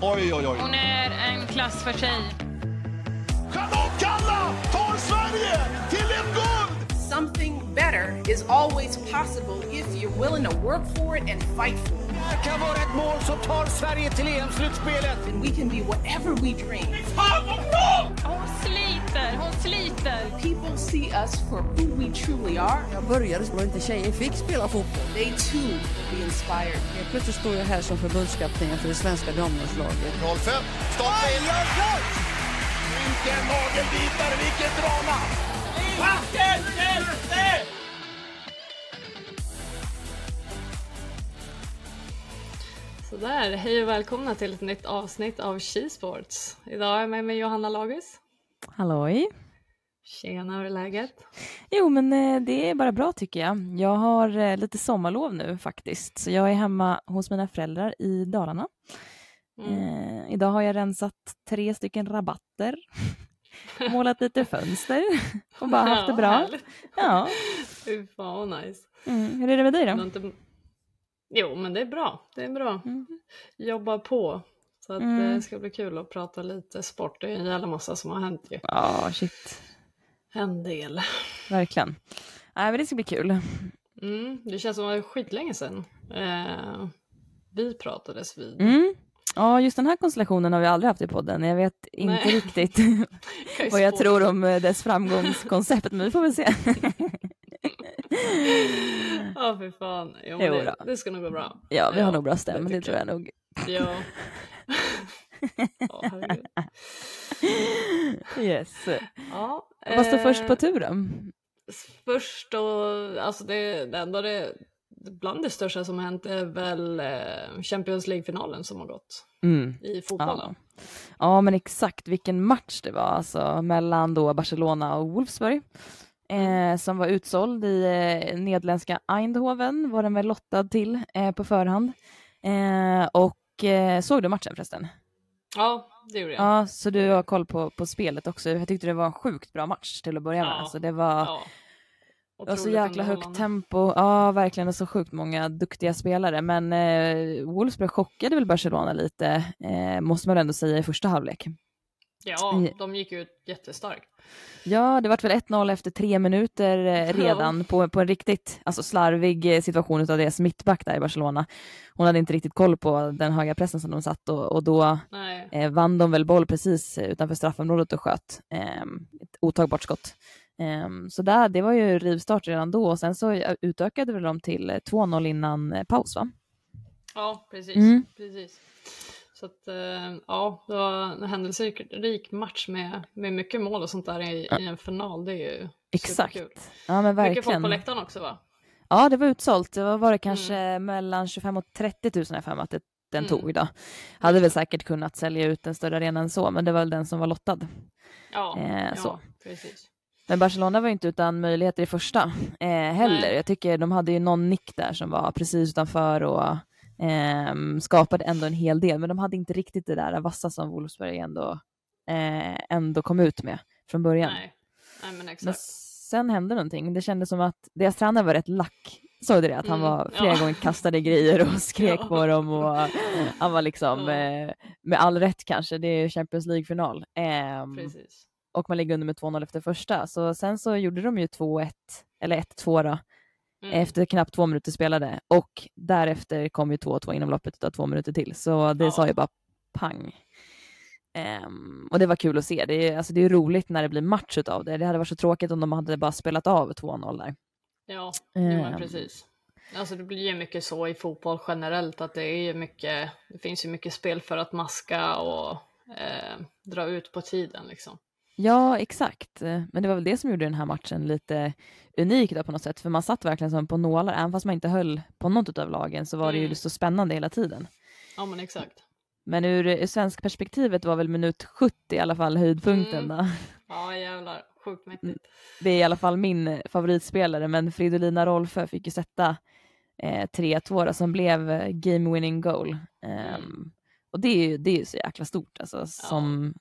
Oj, oj, oj. Hon är en klass för sig. Charlotte Kalla tar Sverige till ett guld! Something better is always possible if you're willing to work for it and fight for it. Det kan vara ett mål som tar Sverige till EM-slutspelet. And we can be whatever we dream. Sliter. People see us for who we truly are. Jag började så inte tjejer fick spela fotboll. They too will be inspired. Helt plötsligt står jag här som förbundskapten för det svenska damlandslaget. 05, stolpe in. Vilken nagelbitare, vilket drama! Sådär, hej och välkomna till ett nytt avsnitt av Skisports. Idag är jag med mig Johanna Lagus. Halloj! Tjena, hur är läget? Jo, men eh, det är bara bra tycker jag. Jag har eh, lite sommarlov nu faktiskt, så jag är hemma hos mina föräldrar i Dalarna. Mm. Eh, idag har jag rensat tre stycken rabatter, målat lite fönster och bara haft det bra. härligt. Ja. Fy fan vad nice. Mm. Hur är det med dig då? Inte... Jo, men det är bra. Det är bra. Mm. Jobba på. Så att Mm. det ska bli kul att prata lite sport. Det är en jävla massa som har hänt ju. Ja, shit. En del. Verkligen. Nej, men det ska bli kul. Mm, det känns som att det var skitlänge sedan eh, vi pratades vid. Mm. Ja, just den här konstellationen har vi aldrig haft i podden. Jag vet inte Nej. riktigt vad jag tror om eh, dess framgångskoncept, men vi får väl se. Ja, för fan. Jo, Jo det, det ska nog gå bra. Ja, vi har Ja, nog bra stäm, det det, tror jag nog. Ja. herregud. Yes. Ja, Vad står eh, först på turen? Först och, alltså det, det enda det, bland det största som har hänt är väl eh, Champions League-finalen som har gått Mm. i fotbollen. Ja. ja, men exakt vilken match det var alltså mellan då Barcelona och Wolfsburg. Eh, som var utsåld i eh, nederländska Eindhoven var den väl lottad till eh, på förhand. Eh, och eh, såg du matchen förresten? Ja, det gjorde jag. Ja, så du har koll på, på spelet också. Jag tyckte det var en sjukt bra match till att börja med. Ja. Alltså, det var, Ja. det var så jäkla högt tempo. Ja, verkligen. Och så sjukt många duktiga spelare. Men eh, Wolfsburg chockade väl Barcelona lite, eh, måste man ändå säga, i första halvlek. Ja, de gick ut jättestarkt. Ja, det vart väl 1-0 efter tre minuter eh, redan på, på en riktigt alltså, slarvig eh, situation av deras mittback där i Barcelona. Hon hade inte riktigt koll på den höga pressen som de satt och, och då eh, vann de väl boll precis eh, utanför straffområdet och sköt. Eh, ett otagbart skott. Eh, så där, det var ju rivstart redan då och sen så utökade väl de till eh, 2-0 innan paus va? Ja, precis. Mm. precis. Så att, eh, ja, det var en händelserik match med, med mycket mål och sånt där i, i en final. Det är ju Exakt. superkul. Ja men Mycket folk verkligen. på läktaren också va? Ja, det var utsålt. Det var, var det kanske mellan 25 och 30 000 har jag för att det, den Mm. tog då. Hade väl säkert kunnat sälja ut en större arena än så, men det var väl den som var lottad. Ja, Eh, ja så. precis. Men Barcelona var ju inte utan möjligheter i första eh, heller. Nej. Jag tycker de hade ju någon nick där som var precis utanför och ehm, skapade ändå en hel del, men de hade inte riktigt det där vassa som Wolfsburg ändå, eh, ändå kom ut med från början. Nej. Nej, men Men sen hände någonting. Det kändes som att deras tränare var rätt lack. Såg du det? Att han Mm, var flera ja. gånger kastade grejer och skrek Ja. på dem och han var liksom, Ja. eh, med all rätt kanske, det är Champions League-final. Precis. och man ligger under med 2-0 efter första. Så sen så gjorde de ju 2-1, eller 1-2 då, Mm. efter knappt två minuter spelade. Och därefter kom ju 2-2 inom loppet av två minuter till. Så det Ja. sa ju bara pang. Ehm, och det var kul att se. Det är, alltså det är roligt när det blir match av det. Det hade varit så tråkigt om de hade bara spelat av 2-0 där. Ja, Ehm. precis. Alltså det blir ju mycket så i fotboll generellt att det är ju mycket, det finns ju mycket spel för att maska och eh, dra ut på tiden liksom. Ja, exakt. Men det var väl det som gjorde den här matchen lite unik då på något sätt. För man satt verkligen som på nålar. Även fast man inte höll på något av lagen så var det ju Mm. så spännande hela tiden. Ja men exakt. Men ur, ur svensk perspektivet var väl minut 70 i alla fall höjdpunkten. Mm. Då. Ja jävlar, sjukt mäktigt. Det är i alla fall min favoritspelare, men Fridolina Rolfö fick ju sätta eh, 3-2 då, som blev eh, game winning goal. Mm. Och det är ju det är ju så jäkla stort, alltså, som, ja,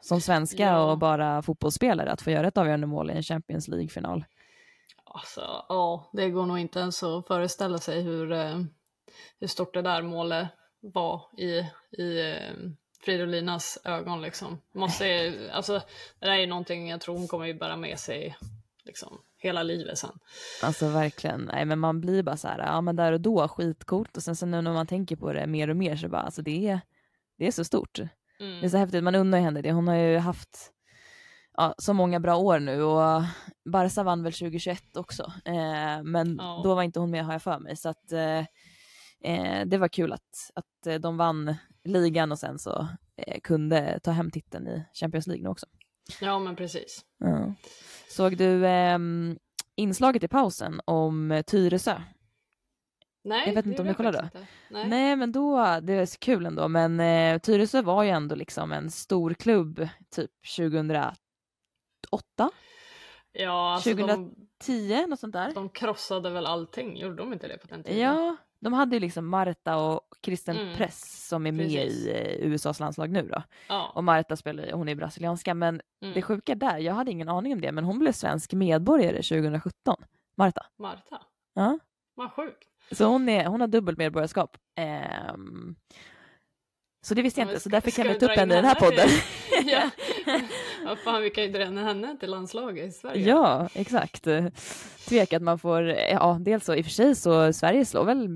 som svenska Ja. och bara fotbollsspelare, att få göra ett avgörande mål i en Champions League-final. Alltså ja, det går nog inte ens att föreställa sig hur, eh, hur stort det där målet vara i, i eh, Fridolinas ögon liksom. Måste, alltså, det där är någonting jag tror hon kommer ju bära med sig liksom, hela livet sen. Alltså verkligen, nej men man blir bara så här, ja men där och då skitcoolt och sen så nu när man tänker på det mer och mer så bara, alltså det är, det är så stort. Mm. Det är så häftigt, man undrar ju henne det, hon har ju haft ja, så många bra år nu och Barca vann väl 2021 också, eh, men Ja. då var inte hon med har jag för mig så att eh, eh, det var kul att, att eh, de vann ligan och sen så eh, kunde ta hem titeln i Champions League nu också. Ja men precis. Ja. Såg du ehm, inslaget i pausen om Tyresö? Nej, Jag vet inte om du kollade inte. Nej. Nej. men då, det är så kul ändå, men eh, Tyresö var ju ändå liksom en stor klubb typ 2008, Ja, alltså 2000 de, 10, något sånt där. de krossade väl allting, gjorde de inte det på den tiden? Ja, de hade ju liksom Marta och Kristen Mm. Press som är med Precis. i eh, USAs landslag nu då. ja. Och Marta spelar, hon är brasilianska, men Mm. det sjuka där, jag hade ingen aning om det, men hon blev svensk medborgare 2017, Marta. Marta, Ja. vad sjukt. Så hon, är, hon har dubbelt medborgarskap. Ehm, så det visste jag Ja, inte, så därför kan vi ta upp henne i den här podden. ja. Vad fan, vi kan ju dra in henne till landslaget i Sverige. Ja, exakt. Tvek att man får, ja dels så i och för sig så Sverige slår väl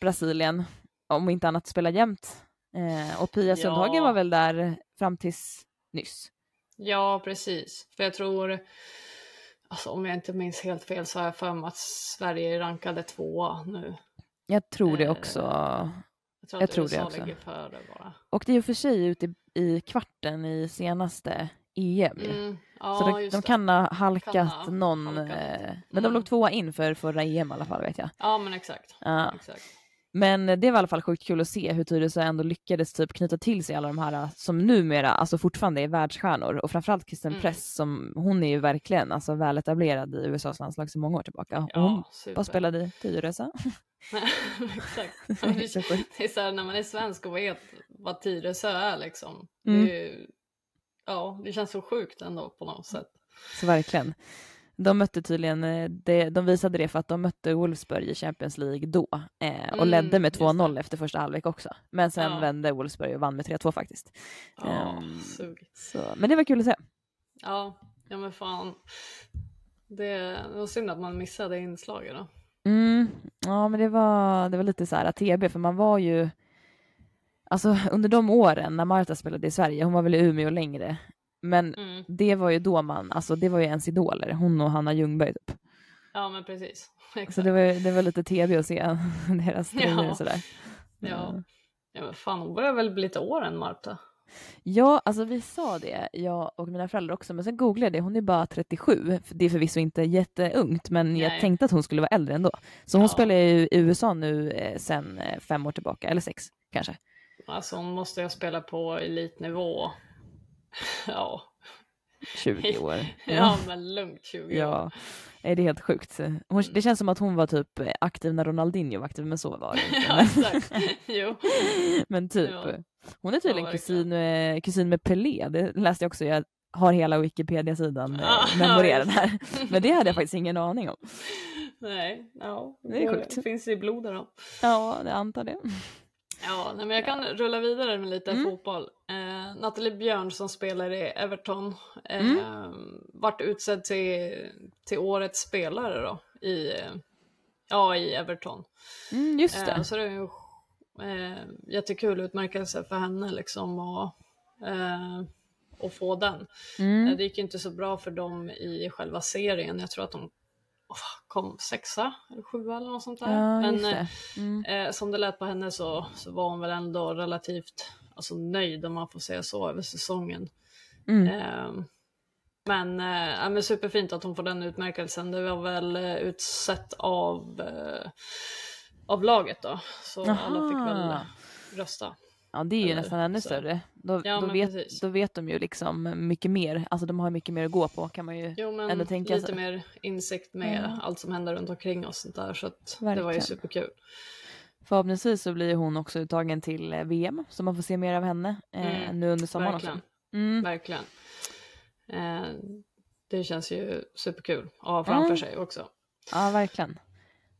Brasilien om inte annat spelar jämt. Eh, och Pia Ja. Sundhagen var väl där fram tills nyss. Ja, precis. För jag tror, alltså om jag inte minns helt fel så har jag för mig att Sverige rankade tvåa nu. Jag tror det Eh, också. Jag tror Jag tror det USA också. ligger före bara. Och det är ju för sig ute i, kvarten i senaste EM. Mm, ja, så de, de det. kan ha halkat Kan ha någon, halkat eh, men de Mm. låg tvåa in för förra EM i alla fall vet jag. Ja, men exakt. Ja. exakt. Men det var i alla fall sjukt kul att se hur Tyresö ändå lyckades typ knyta till sig alla de här som numera alltså fortfarande är världsstjärnor och framförallt Kristen Mm. Press som hon är ju verkligen alltså väletablerad i USAs landslag så många år tillbaka. Och Ja, hon bara spelade i Tyresö. exakt. Det, är så här, när man är svensk och vet vad Tyresö är liksom. Mm. Det är ju, ja, det känns så sjukt ändå på något sätt. Så verkligen. De mötte tydligen, eh, det, de visade det för att de mötte Wolfsburg i Champions League då eh, och Mm, ledde med just 2-0 det. efter första halvlek också. Men sen Ja. vände Wolfsburg och vann med 3-2 faktiskt. Ja, sugigt. Så, men det var kul att se. Ja, ja men fan. Det, det var synd att man missade inslaget då. Mm, ja, men det var, det var lite så här TB, för man var ju... Alltså under de åren när Marta spelade i Sverige, hon var väl i Umeå längre, men Mm. det var ju då man, alltså det var ju ens idoler, hon och Hanna Ljungberg typ. Ja men precis. Exakt. Så det var, det var lite TB att se deras tjejer Ja. och sådär. Ja. ja men fan hon börjar väl bli lite år än Marta. Ja, alltså vi sa det, jag och mina föräldrar också, men sen googlade jag det, hon är bara 37, för det är förvisso inte jätteungt, men jag Nej. tänkte att hon skulle vara äldre ändå. Så hon Ja. spelar ju i USA nu eh, sen eh, fem år tillbaka, eller sex kanske. Alltså hon måste ju spela på elitnivå. Ja, 20 år. ja men lugnt 20 år. Ja, det är helt sjukt. Hon, det känns som att hon var typ aktiv när Ronaldinho var aktiv, men så var det Ja, inte. exakt. Jo. men typ, Ja. hon är tydligen Ja, kusin, med, kusin med Pelé, det läste jag också, jag har hela Wikipedia-sidan Ah, memorerad ja, här. Men det hade jag faktiskt ingen aning om. Nej, ja. Det är sjukt. finns i blodet då. Ja, jag antar det. Ja, nej, men jag kan rulla vidare med lite Mm. fotboll. Eh, Nathalie Björn som spelar i Everton eh, Mm. vart utsedd till, till årets spelare då i, eh, ja, i Everton. Mm, just Eh, det. så det är ju eh, jättekul utmärkelse för henne liksom och, eh, och få den. Eh, Mm. det gick inte så bra för dem i själva serien. Jag tror att de kom sexa eller sjua eller något sånt där. Ja, Men just eh, det. Mm. Eh, som det lät på henne så, så var hon väl ändå relativt alltså, nöjd om man får säga så över säsongen. Mm. Eh, men, eh, men superfint att hon får den utmärkelsen. Det var väl eh, utsett av, eh, av laget då. Så alla fick väl Aha. rösta. Ja, det är ju eller nästan ännu så. större. Då, Ja, då, vet, precis. då vet de ju liksom mycket mer, alltså de har mycket mer att gå på kan man ju Jo men ändå tänka lite sig. mer insikt med Ja. allt som händer runt omkring oss där. Så att det var ju superkul. Förhoppningsvis så blir hon också uttagen till eh, VM, så man får se mer av henne eh, Mm, nu under sommaren Verkligen. också. Mm. Verkligen. Eh, det känns ju superkul att ha framför Mm. sig också. Ja, verkligen.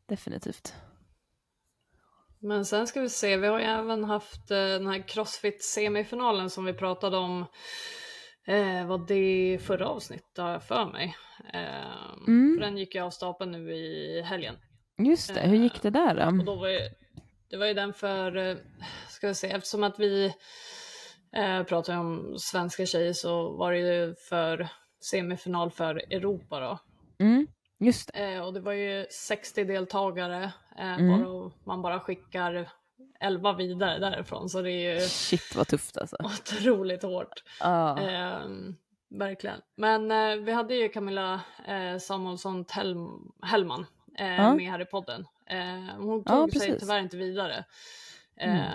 Definitivt. Men sen ska vi se, vi har ju även haft eh, den här Crossfit-semifinalen som vi pratade om. Eh, var det förra avsnittet har jag för mig. Eh, Mm. för den gick ju av stapeln nu i helgen. Just det, hur gick det där Och då? då var ju, det var ju den för, eh, ska vi se, eftersom att vi eh, pratar om svenska tjejer så var det ju för semifinal för Europa då. Mm, just det. Eh, och det var ju 60 deltagare, eh, Mm. bara, man bara skickar 11 vidare därifrån så det är ju Shit vad tufft alltså. otroligt hårt. Ja. Ehm, verkligen. Men eh, vi hade ju Camilla eh, Samuelsson Tell- Hellman eh, Ja. med här i podden. Eh, hon tog sig precis. tyvärr inte vidare. Eh,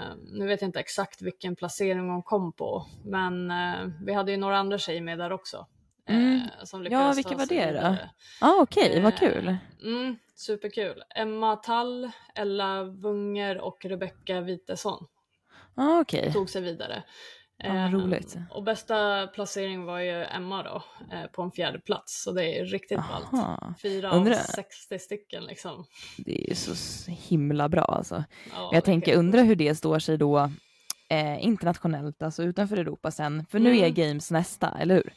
Mm. Nu vet jag inte exakt vilken placering hon kom på, men eh, vi hade ju några andra tjejer med där också. Eh, Mm. Som Ja, vilka var det då? Ja, okej, vad Eh, kul. Mm, superkul. Emma Tall, Ella Wunger och Rebecka Witesson Ja, okej. tog sig vidare. Ja, vad Eh, roligt. Och bästa placering var ju Emma då, eh, på en fjärde plats. Så det är riktigt ballt. Fyra Undrar- av 60 stycken liksom. Det är ju så himla bra alltså. Ja, jag tänker, undra hur det står sig då eh, internationellt, alltså utanför Europa sen. För nu är Mm. Games nästa, eller hur?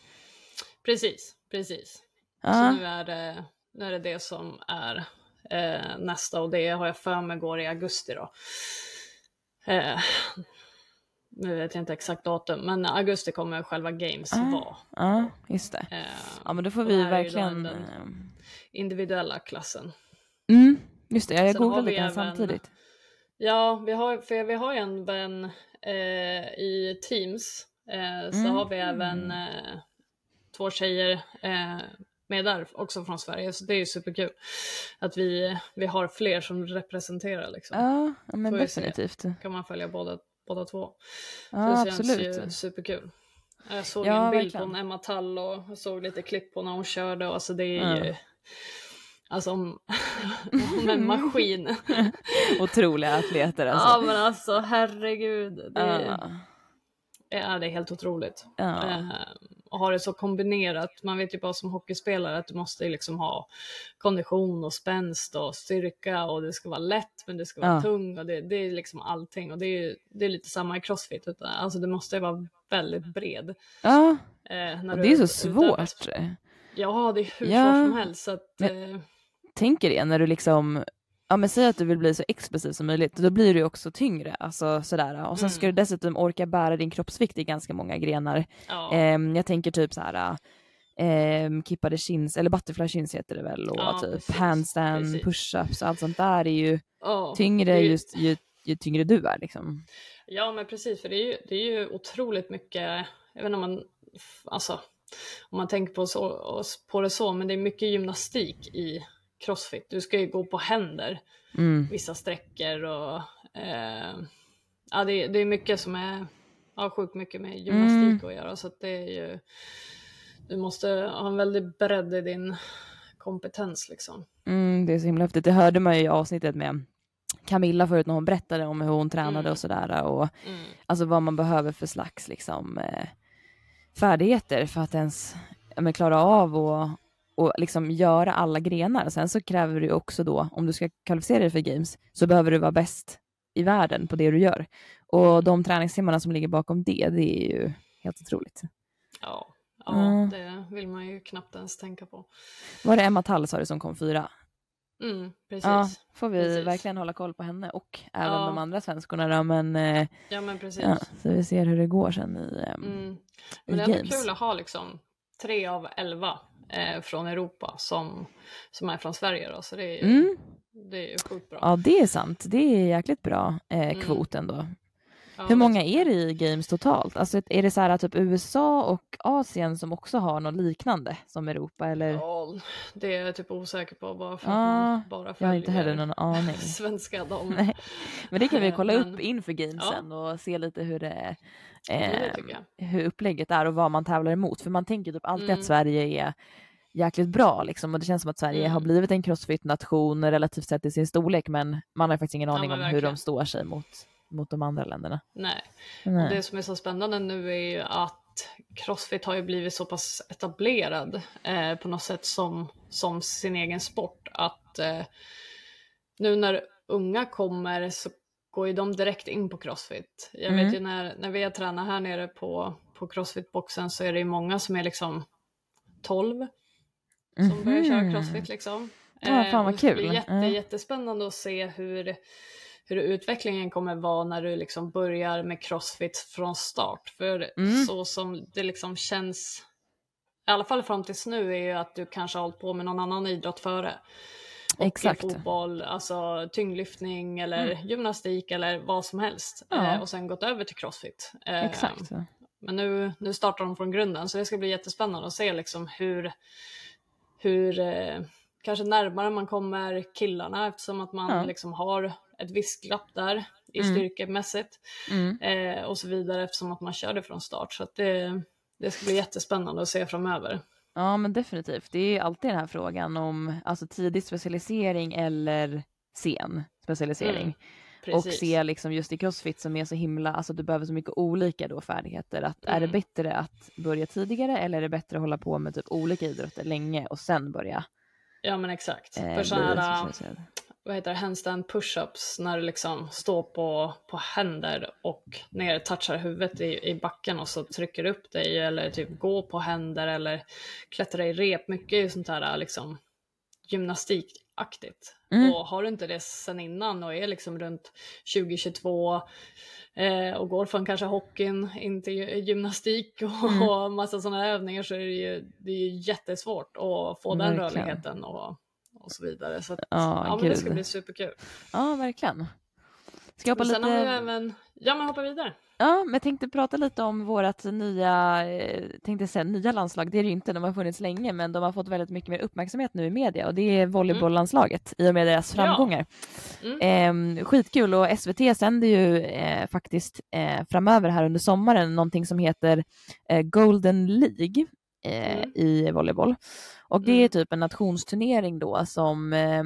Precis, precis. Så Ja, nu är, det, nu är det det som är eh, nästa och det har jag för mig går i augusti då. Eh, nu vet jag inte exakt datum, men augusti kommer själva Games Ah. vara. ja, just det. Eh, Ja, men då får vi verkligen... den eh, individuella klassen. Mm, just det, jag har googlade även- samtidigt. Ja, vi har, för vi har ju en vän eh, i Teams. Eh, så Mm. har vi även eh, två tjejer eh, med där också från Sverige. Så det är ju superkul att vi, vi har fler som representerar liksom. Ja, ja, men definitivt. kan man följa båda, båda två. Så Ja, det känns absolut. ju superkul. Jag såg Ja, en bild verkligen. på Emma Tall och jag såg lite klipp på när hon körde och alltså det är Ja. ju Alltså om, om en maskin. Otroliga atleter Ja alltså. men alltså herregud. Det, är- Ja, ja, det är helt otroligt. ja. Och ha det så kombinerat. Man vet ju bara som hockeyspelare att du måste liksom ha kondition och spänst och styrka och det ska vara lätt men det ska vara Ja. tung och det, det är liksom allting och det är, det är lite samma i crossfit. Utan, alltså det måste vara väldigt bred. ja. Eh, när och du det är så utövar- svårt. Ja, det är hur Ja. svårt som helst. Så att, eh, Tänker det när du liksom, ja men säg att du vill bli så explosiv som möjligt, då blir du också tyngre, alltså sådär. Och sen ska du Mm. dessutom orka bära din kroppsvikt i ganska många grenar. ja, Ehm, jag tänker typ såhär, um, kippade chins, eller butterfly chins heter det väl, och Ja, typ precis, handstand, precis. push-ups, allt sånt där är ju ja, tyngre ju- just ju, ju tyngre du är liksom. Ja, men precis, för det är ju, det är ju otroligt mycket, jag vet inte om man, alltså, om man tänker på, så, på det så, men det är mycket gymnastik i crossfit. Du ska ju gå på händer Mm. vissa sträckor och eh, ja, det, det är mycket som är, ja, sjukt mycket med gymnastik Mm. att göra, så att det är ju, du måste ha en väldig bredd i din kompetens liksom. Mm, det är så himla häftigt. Det hörde man ju i avsnittet med Camilla förut när hon berättade om hur hon tränade Mm. och sådär. Och Mm. alltså vad man behöver för slags liksom, eh, färdigheter för att ens men, klara av och, och liksom göra alla grenar. Sen så kräver det ju också då, om du ska kvalificera dig för games, så behöver du vara bäst i världen på det du gör. Och de träningstimmarna som ligger bakom det, det är ju helt otroligt. Ja, ja Mm. det vill man ju knappt ens tänka på. Var det Emma Tall sa du som kom fyra? Mm, precis. Ja, får vi Precis. verkligen hålla koll på henne och även Ja. de andra svenskorna då, men eh, Ja, men precis. ja, så vi ser hur det går sen i, ehm, Mm. i Men det är ändå games. kul att ha liksom tre av elva eh, från Europa som, som är från Sverige då, så det är ju, Mm. det är ju sjukt bra. Ja, det är sant. Det är jäkligt bra eh, Mm. kvot ändå. Ja, Hur många är det i games totalt? Alltså är det så här typ USA och Asien som också har något liknande som Europa eller? Ja, det är jag typ osäker på bara för Ja, att man bara Jag följer har inte heller någon aning. svenska dam. Nej. Men det kan vi kolla Men- upp inför gamesen och se lite hur det det eh, hur upplägget är och vad man tävlar emot. För man tänker typ alltid Mm. att Sverige är jäkligt bra liksom och det känns som att Sverige Mm. har blivit en crossfit-nation relativt sett i sin storlek men man har faktiskt ingen Ja, aning men om hur de står sig mot, mot de andra länderna. Nej. Nej. Och det som är så spännande nu är ju att Crossfit har ju blivit så pass etablerad eh, på något sätt som, som sin egen sport att eh, nu när unga kommer så går ju de direkt in på crossfit. Jag Mm. vet ju när, när vi har tränat här nere på, på crossfit-boxen så är det ju många som är liksom 12 som börjar köra crossfit liksom. Ja, fan vad det ska bli kul. Jätte, Mm. Jättespännande att se hur, hur utvecklingen kommer vara när du liksom börjar med crossfit från start. För Mm. så som det liksom känns, i alla fall fram tills nu, är ju att du kanske har hållit på med någon annan idrott före. Fotboll, alltså tyngdlyftning eller gymnastik eller vad som helst. Ja. Eh, och sen gått över till crossfit. Eh, Exakt. men nu, nu startar de från grunden så det ska bli jättespännande att se liksom hur, hur eh, kanske närmare man kommer killarna eftersom att man Ja. liksom har ett visst glapp där i Mm. styrkemässigt Mm. eh, och så vidare eftersom att man kör det från start. Så det, det ska bli jättespännande att se framöver. Ja, men definitivt. Det är ju alltid den här frågan om alltså, tidig specialisering eller sen specialisering. Mm, och Precis. se liksom just i crossfit som är så himla, alltså du behöver så mycket olika då färdigheter. Att Är det Mm. bättre att börja tidigare eller är det bättre att hålla på med typ olika idrotter länge och sen börja Ja men exakt. eh, För sådana här? Vad heter det, handstand push-ups när du liksom står på, på händer och ner touchar huvudet i, i backen och så trycker upp dig eller typ gå på händer eller klättra i rep. Mycket sånt här liksom gymnastikaktigt. Mm. Och har du inte det sen innan och är liksom runt 2022 eh, och går från kanske hockeyn in till gy- gymnastik och, Mm. och massa sådana övningar så är det ju, det är jättesvårt att få den Verkligen. rörligheten och, och så vidare. Så att, Ja, ja, men det ska bli superkul. Ja, verkligen. Ska jag hoppa sen lite... har vi även, ja men hoppa vidare. Ja, men jag tänkte prata lite om vårt nya, eh, tänkte säga nya landslag, det är det ju inte, de har funnits länge, men de har fått väldigt mycket mer uppmärksamhet nu i media och det är volleybolllandslaget i och med deras Ja. framgångar. Mm. Eh, skitkul och SVT sänder ju eh, faktiskt eh, framöver här under sommaren någonting som heter eh, Golden League eh, Mm. i volleyboll. Och det är Mm. typ en nationsturnering då som eh,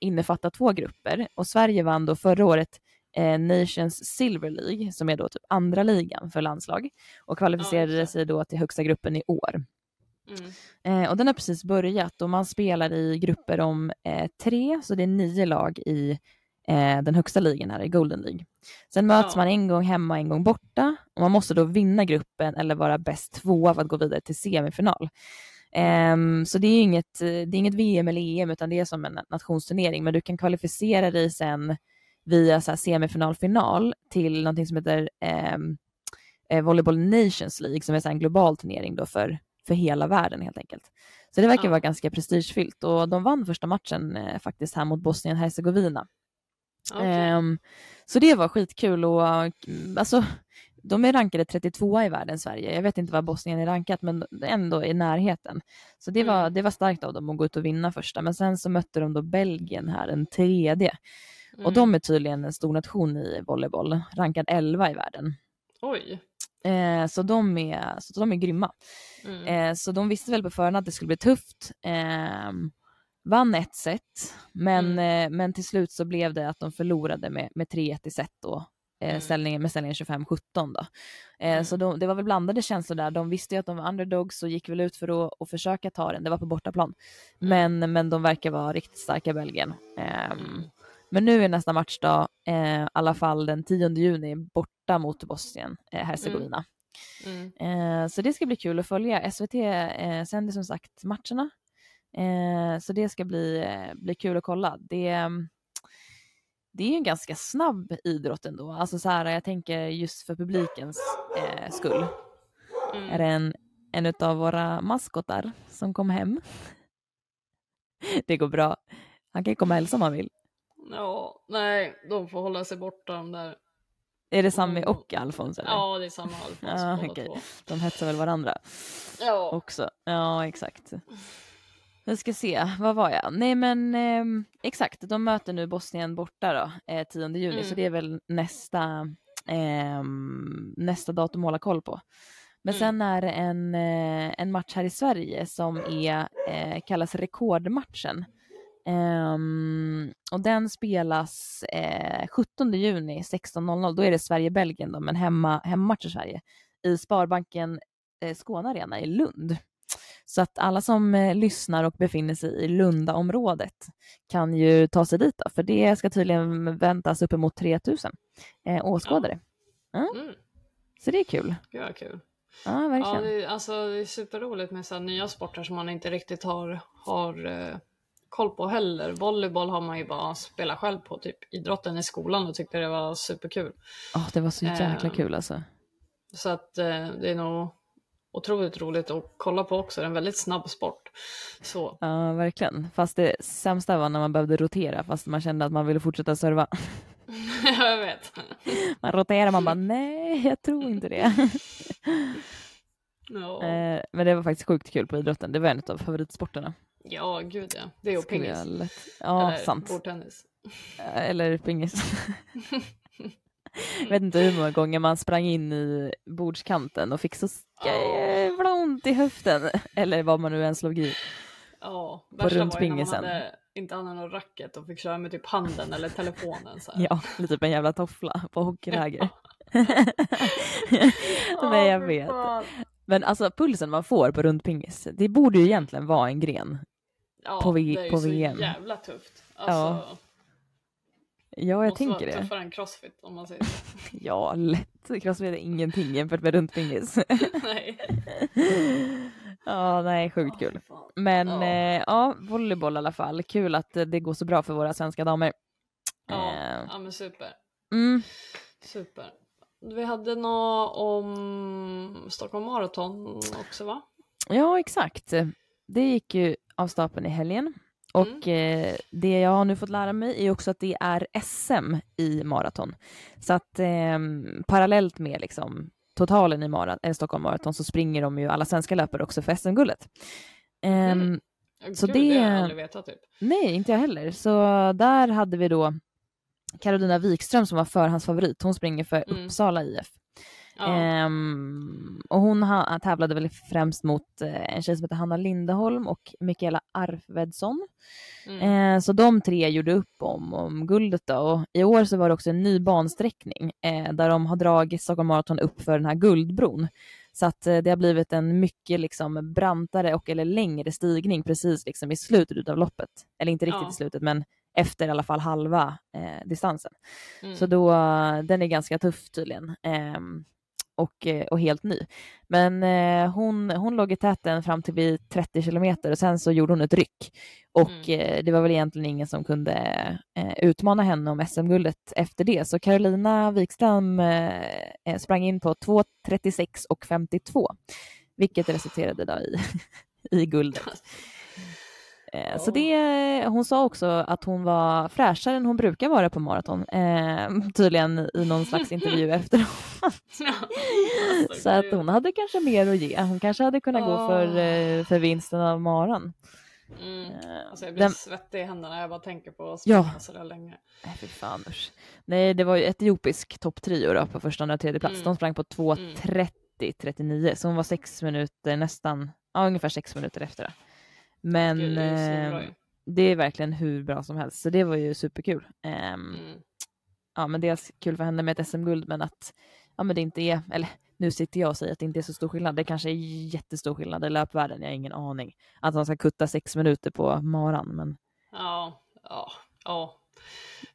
innefattar två grupper och Sverige vann då förra året eh, Nations Silver League som är då typ andra ligan för landslag och kvalificerade sig då till högsta gruppen i år. Mm. Eh, och den har precis börjat och man spelar i grupper om eh, tre, så det är nio lag i eh, den högsta ligan här i Golden League. Sen möts Ja. man en gång hemma, en gång borta och man måste då vinna gruppen eller vara bäst tvåa för att gå vidare till semifinal. Ehm, så det är inget, det är inget VM eller EM utan det är som en nationsturnering men du kan kvalificera dig sen via så semifinal, final till någonting som heter eh, Volleyball Nations League som är så en global turnering då för, för hela världen helt enkelt. Så det verkar Ja. vara ganska prestigefyllt och de vann första matchen eh, faktiskt här mot Bosnien-Hercegovina. Okej. Ehm, så det var skitkul och mm, alltså de är rankade 32 i världen, Sverige. Jag vet inte vad Bosnien är rankat, men ändå i närheten. Så det var, Mm. det var starkt av dem att gå ut och vinna första. Men sen så mötte de då Belgien här, en tredje. Och Mm. de är tydligen en stor nation i volleyboll, rankad 11 i världen. Oj. Eh, så, de är, så de är grymma. Mm. Eh, så de visste väl på förhand att det skulle bli tufft. Eh, vann ett set, men, Mm. eh, men till slut så blev det att de förlorade med, med 3-1 i set då. Eh, Mm. ställningen, med ställningen 25-17 då. Eh, Mm. Så de, det var väl blandade känslor där. De visste ju att de var underdogs och gick väl ut för att, att försöka ta den. Det var på bortaplan. Mm. Men, men de verkar vara riktigt starka Belgien. Ehm, Mm. Men nu är nästa matchdag, eh, i alla fall den 10 juni, borta mot Bosnien, eh, Hercegovina. Mm. Eh, så det ska bli kul att följa. SVT eh, sänder som sagt matcherna. Eh, så det ska bli, eh, bli kul att kolla. Det, mm, det är ju en ganska snabb idrott ändå. Alltså så här, jag tänker just för publikens eh, skull. Mm. Är det en, en av våra maskotar som kom hem? Det går bra. Han kan komma och hälsa om han vill. Ja, nej, de får hålla sig borta de där. Är det Sammy Mm. och Alfons? Eller? Ja, det är samma Alfons Ja, okej. två. De hetsar väl varandra? Ja. också. Ja, exakt. Vi ska se, vad var jag? Nej men ehm, exakt, de möter nu Bosnien borta då, eh, 10 juni, Mm. så det är väl nästa, ehm, nästa datum att hålla koll på. Men Mm. sen är det en, eh, en match här i Sverige som är, eh, kallas rekordmatchen. Ehm, och den spelas eh, 17 juni 16.00, då är det Sverige-Belgien då, men hemma, hemmamatch i Sverige, i Sparbanken eh, Skåne Arena i Lund. Så att alla som eh, lyssnar och befinner sig i Lundaområdet kan ju ta sig dit då, för det ska tydligen väntas uppemot 3000 eh, åskådare. Mm. Så det är kul. Gud vad kul. Ja, Ja, verkligen. det, är- alltså, det är superroligt med så nya sporter som man inte riktigt har, har eh, koll på heller. Volleyboll har man ju bara spelat själv på typ idrotten i skolan och tyckte det var superkul. Ja, det var så jäkla Ehm. kul alltså. Så att eh, det är nog otroligt roligt att kolla på också. Det är en väldigt snabb sport. Så Ja, verkligen. Fast det sämsta var när man behövde rotera, fast man kände att man ville fortsätta serva. jag vet. Man roterar, man bara nej, jag tror inte det. Ja, Eh, Men det var faktiskt sjukt kul på idrotten. Det var en av favoritsporterna. ja gud ja. Det är och pingis. Ja, Eller sant. bordtennis. Eller pingis. Jag vet inte hur många gånger man sprang in i bordskanten och fick så jävla ont i höften. Eller vad man nu än slog i. Ja, På när man rundpingisen. hade, inte hade någon racket och fick köra med typ handen eller telefonen. Så här. Ja, lite typ en jävla toffla på hockeyläger. Nej, jag vet. Men alltså pulsen man får på rundpingis, det borde ju egentligen vara en gren. Ja, På V- det är ju på så VM. jävla tufft. Alltså, Ja, Ja, jag måste tänker vara det. tuffare än crossfit om man säger så. Ja, lätt. Crossfit är ingenting jämfört med rundpingis. Nej. ja, nej, sjukt kul. Fan. Men Ja. ja. ja, volleyboll i alla fall. Kul att eh, det går så bra för våra svenska damer. Ja, Eh, ja, men super. Mm. Super. Vi hade något om Stockholm Marathon också va? Ja, exakt. Det gick ju av stapeln i helgen. Och eh, det jag har nu fått lära mig är också att det är SM i maraton. Så att eh, parallellt med liksom, totalen i mara- eh, Stockholm Marathon så springer de ju alla svenska löpare också för SM-guldet. Ehm, Mm. Så Gud, det- det har jag aldrig vetat typ. Nej, inte jag heller. Så där hade vi då Carolina Wikström som var förhandsfavorit. Hon springer för Mm. Uppsala IF. Ja. Ehm, och hon ha, tävlade väl främst mot eh, en tjej som heter Hanna Lindeholm och Mikaela Arvedsson. Mm. Eh, så de tre gjorde upp om, om guldet då. Och I år så var det också en ny bansträckning eh, där de har dragit Stockholm Marathon upp för den här guldbron. Så att eh, det har blivit en mycket liksom brantare och eller längre stigning precis liksom i slutet av loppet. Eller inte riktigt Ja. i slutet men efter i alla fall halva distansen. Mm. Så då, den är ganska tuff tydligen. Ehm, och, eh, och helt ny. Men eh, hon, hon låg i täten fram till vid 30 kilometer och sen så gjorde hon ett ryck. Och Mm. eh, det var väl egentligen ingen som kunde eh, utmana henne om SM-guldet efter det. Så Carolina Wikström eh, eh, sprang in på 2.36 och 52, vilket resulterade då i, i guldet. Eh, Så det, hon sa också att hon var fräschare än hon brukar vara på maraton, eh, tydligen i någon slags intervju efteråt. Alltså, Så att hon hade kanske mer att ge. Hon kanske hade kunnat gå för, eh, för vinsten av maran. Mm. Eh, Alltså jag blir den- svettig i händerna jag bara tänker på att Ja. springa sådär länge. Nej, fy fan usch. Nej, det var ju etiopisk topptrio då på första, andra och tredje plats. Mm. De sprang på 2.30-39, så hon var sex minuter nästan, ja ungefär sex minuter efter. det. Men Gud, det eh, det är verkligen hur bra som helst, så det var ju superkul. Ehm, Mm. ja, men dels kul för henne med ett SM-guld, men att ja, men det inte är, eller nu sitter jag och säger att det inte är så stor skillnad. Det kanske är jättestor skillnad i löpvärlden, jag har ingen aning. Att man ska kutta sex minuter på maran, men Ja, ja, ja.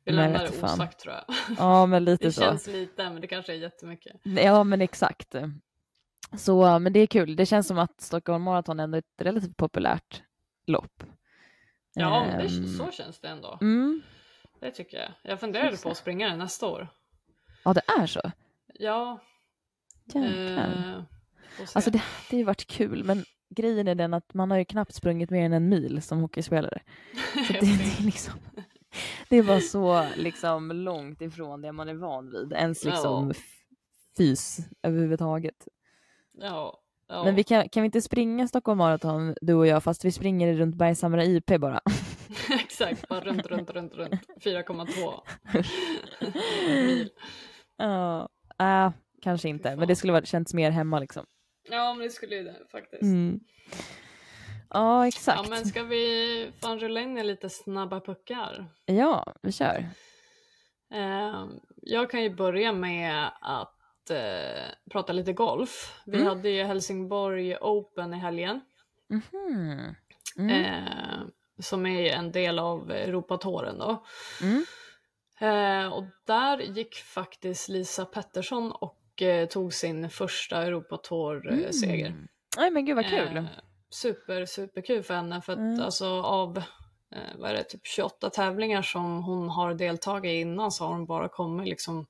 Vi lämnar det osagt tror jag. ja, men lite Det så. känns lite, men det kanske är jättemycket. Ja, men exakt. Så, men det är kul. Det känns som att Stockholm Marathon ändå är ett relativt populärt lopp. Ja, men det, Ehm, så känns det ändå. Mm. Det tycker jag. Jag funderade på att springa det nästa år. Ja, det är så. Ja. Jäklar. Eh. Alltså det hade ju varit kul, men grejen är den att man har ju knappt sprungit mer än en mil som hockeyspelare. Så det, det, är liksom, det var så liksom långt ifrån det man är van vid, ens liksom Ja. fys överhuvudtaget. ja, ja. Men vi kan, kan vi inte springa Stockholm Marathon, du och jag, fast vi springer runt Bergshamra IP bara? Exakt, bara runt, runt, runt, runt. 4,2 mil. Ja, äh, kanske inte, men det skulle varit känts mer hemma liksom. Ja, men det skulle ju det faktiskt. Mm. Ja, exakt. Ja, men ska vi fan rulla in i lite snabba puckar? Ja, vi kör. Eh, jag kan ju börja med att eh, prata lite golf. Vi Mm. hade ju Helsingborg Open i helgen. Mhm. Mm. eh, som är en del av Europatouren då. Mm. Eh, och där gick faktiskt Lisa Pettersson och eh, tog sin första Europatour-seger. Mm. Nej men gud vad kul. Eh, super, super kul för henne för att Mm. alltså av eh, vad är det, typ 28 tävlingar som hon har deltagit i innan så har hon bara kommit liksom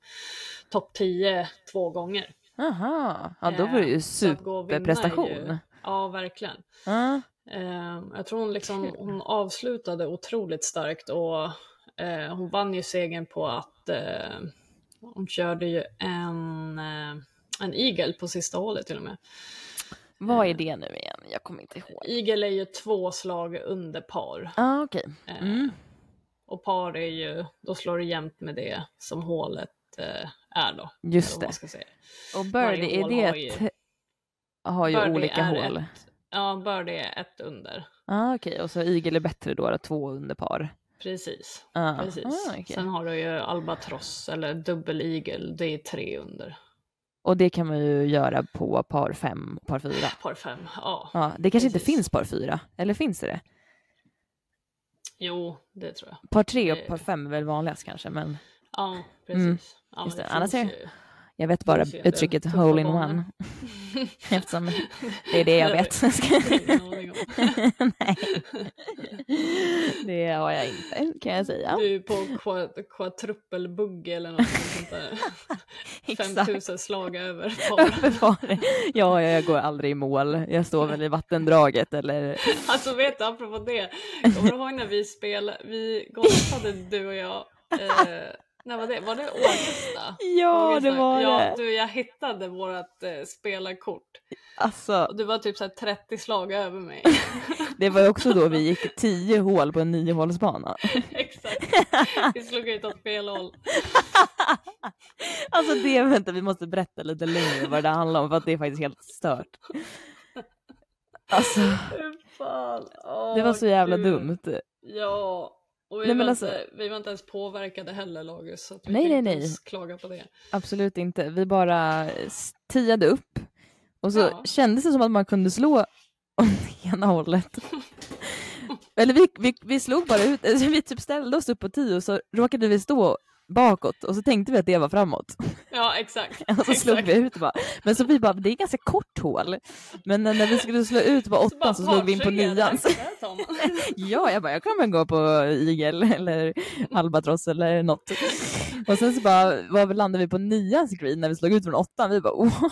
topp 10 två gånger. Aha, ja då var det ju Eh, superprestation. ju- Ja, verkligen. Eh, jag tror hon, liksom, hon avslutade otroligt starkt och eh, hon vann ju segern på att eh, hon körde ju en, eh, en eagle på sista hålet till och med. Vad är det nu igen? Jag kommer inte ihåg. Eagle är ju två slag under par. Ah, okej. Eh, Mm. Och par är ju, då slår det jämnt med det som hålet eh, är då. Just det. man ska säga. Och birdie, är det har ju- ett... Har ju olika hål. Ett, ja, birdie är ett under. Ja ah, okej, och så eagle är bättre då, då två under par. Precis. Ah. Precis. Ah, okej. Sen har du ju albatross eller dubbel eagle, det är tre under. Och det kan man ju göra på par fem par fyra. Par fem, ja. Ja, det kanske inte Precis. finns par fyra, eller finns det det? Jo, det tror jag. Par tre och par fem är väl vanligast kanske, men Ja, precis. Mm, ja, just det. Annars är- ju- jag vet bara uttrycket tuffa hole in banor. one. Eftersom det är det jag vet. Nej, det har jag inte kan jag säga. Du är på quadruppelbugg eller något sånt där. Exakt. 5000 slag över par. Ja, jag går aldrig i mål. Jag står väl i vattendraget eller... Alltså vet du, apropå det. Kommer du ihåg när vi spelade, vi golfade du och jag, eh, när var det? Var det Ågesta? Ja, Ågesta? det var ja, det. Du, jag hittade vårat eh, spelarkort Alltså, och du var typ så här 30 slag över mig. Det var också då vi gick tio hål på en niohålsbana. Exakt. Vi slog ut åt fel håll. Alltså det, vänta, vi måste berätta lite längre vad det handlar om för att det är faktiskt helt stört. Alltså. Åh, det var så jävla gud. dumt. Ja. Och vi, Nej, men var alltså- inte, vi var inte ens påverkade heller Lagus. Så vi Nej, kan nej, inte nej. ens klaga på det. Absolut inte. Vi bara tiade upp och så Ja. kändes det som att man kunde slå åt ena hållet. Eller vi, vi, vi slog bara ut, alltså vi typ ställde oss upp på tio och så råkade vi stå bakåt och så tänkte vi att det var framåt. Ja, exakt. Och så slog exakt. vi ut bara. Men så vi bara, det är ganska kort hål. Men när vi skulle slå ut på åttan så slog vi in på "Partjö, nian. där- där tar man." Ja, jag bara, jag kommer gå på igel eller albatross eller något. Och sen så bara var vi, landade vi på nians green när vi slog ut från åttan. Vi bara, oh.